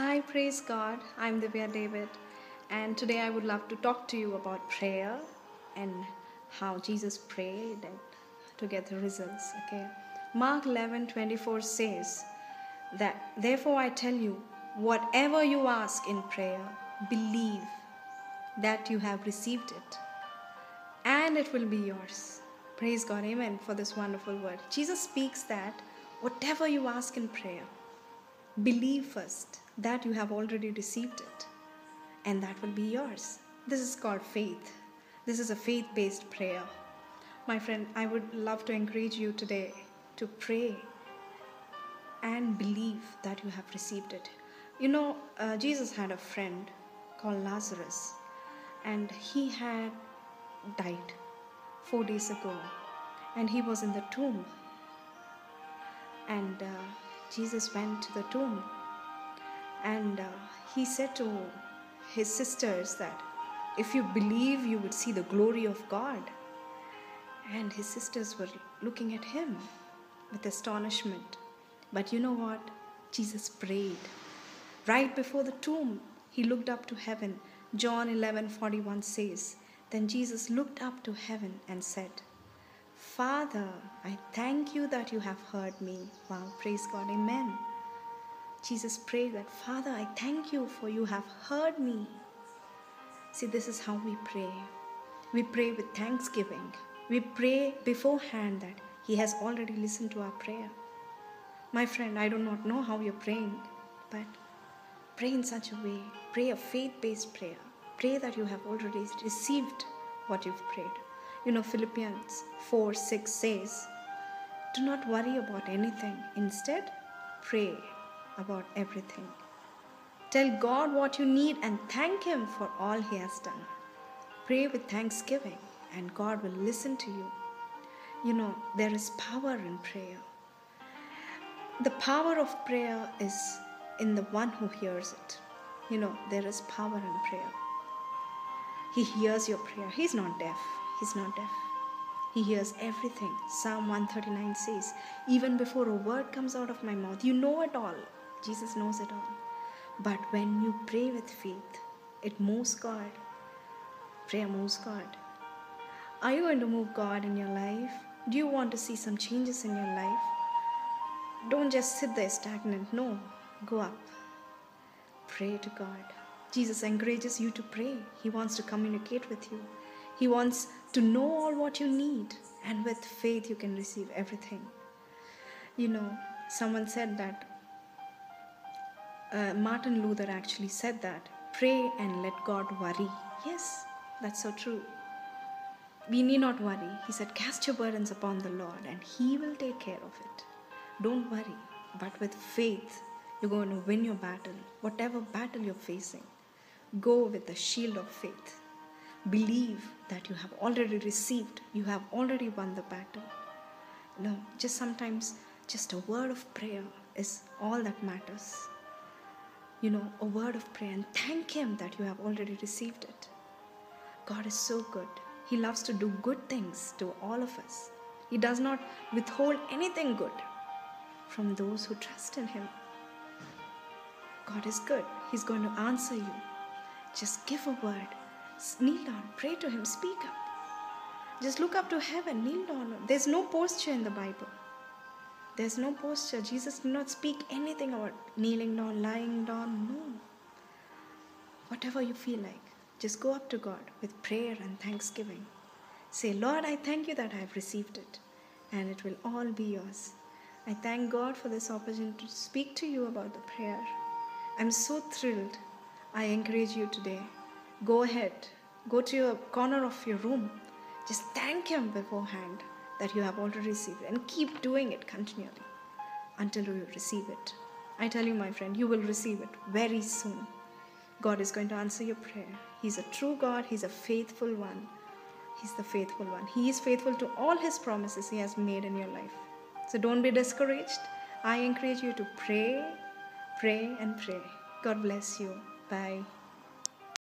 Hi, praise God. I'm Divya David, and today I would love to talk to you about prayer and how Jesus prayed to get the results. Okay, Mark 11 24 says that, Therefore, I tell you, whatever you ask in prayer, believe that you have received it, and it will be yours. Praise God, Amen, for this wonderful word. Jesus speaks that whatever you ask in prayer, believe first that you have already received it, and that will be yours. This is called faith. This is a faith based prayer. My friend, I would love to encourage you today to pray and believe that you have received it. You know, uh, Jesus had a friend called Lazarus, and he had died four days ago, and he was in the tomb. And uh, Jesus went to the tomb, and uh, he said to his sisters that if you believe, you would see the glory of God. And his sisters were looking at him with astonishment. But you know what? Jesus prayed. Right before the tomb, he looked up to heaven. John 11:41 says, Then Jesus looked up to heaven and said, Father, I thank you that you have heard me. Wow, praise God, amen. Jesus prayed that, Father, I thank you for you have heard me. See, this is how we pray. We pray with thanksgiving. We pray beforehand that He has already listened to our prayer. My friend, I do not know how you're praying, but pray in such a way. Pray a faith based prayer. Pray that you have already received what you've prayed. You know, Philippians 4 6 says, Do not worry about anything. Instead, pray about everything. Tell God what you need and thank Him for all He has done. Pray with thanksgiving, and God will listen to you. You know, there is power in prayer. The power of prayer is in the one who hears it. You know, there is power in prayer. He hears your prayer. He's not deaf. He's not deaf. He hears everything. Psalm 139 says, Even before a word comes out of my mouth, you know it all. Jesus knows it all. But when you pray with faith, it moves God. Prayer moves God. Are you going to move God in your life? Do you want to see some changes in your life? Don't just sit there stagnant. No, go up. Pray to God. Jesus encourages you to pray. He wants to communicate with you. He wants to know all what you need. And with faith, you can receive everything. You know, someone said that uh, Martin Luther actually said that pray and let God worry. Yes, that's so true. We need not worry. He said, Cast your burdens upon the Lord and He will take care of it. Don't worry. But with faith, you're going to win your battle. Whatever battle you're facing, go with the shield of faith. Believe that you have already received, you have already won the battle. No, just sometimes, just a word of prayer is all that matters you know, a word of prayer and thank Him that you have already received it. God is so good. He loves to do good things to all of us. He does not withhold anything good from those who trust in Him. God is good. He's going to answer you. Just give a word. Kneel down. Pray to Him. Speak up. Just look up to heaven. Kneel down. There's no posture in the Bible. There's no posture. Jesus did not speak anything about kneeling down, lying down. No. Whatever you feel like, just go up to God with prayer and thanksgiving. Say, Lord, I thank you that I have received it, and it will all be yours. I thank God for this opportunity to speak to you about the prayer. I'm so thrilled. I encourage you today. Go ahead, go to your corner of your room. Just thank Him beforehand that you have already received and keep doing it continually until you receive it. I tell you, my friend, you will receive it very soon. God is going to answer your prayer. He's a true God, He's a faithful one. He's the faithful one. He is faithful to all His promises He has made in your life. So don't be discouraged. I encourage you to pray, pray, and pray. God bless you. Bye.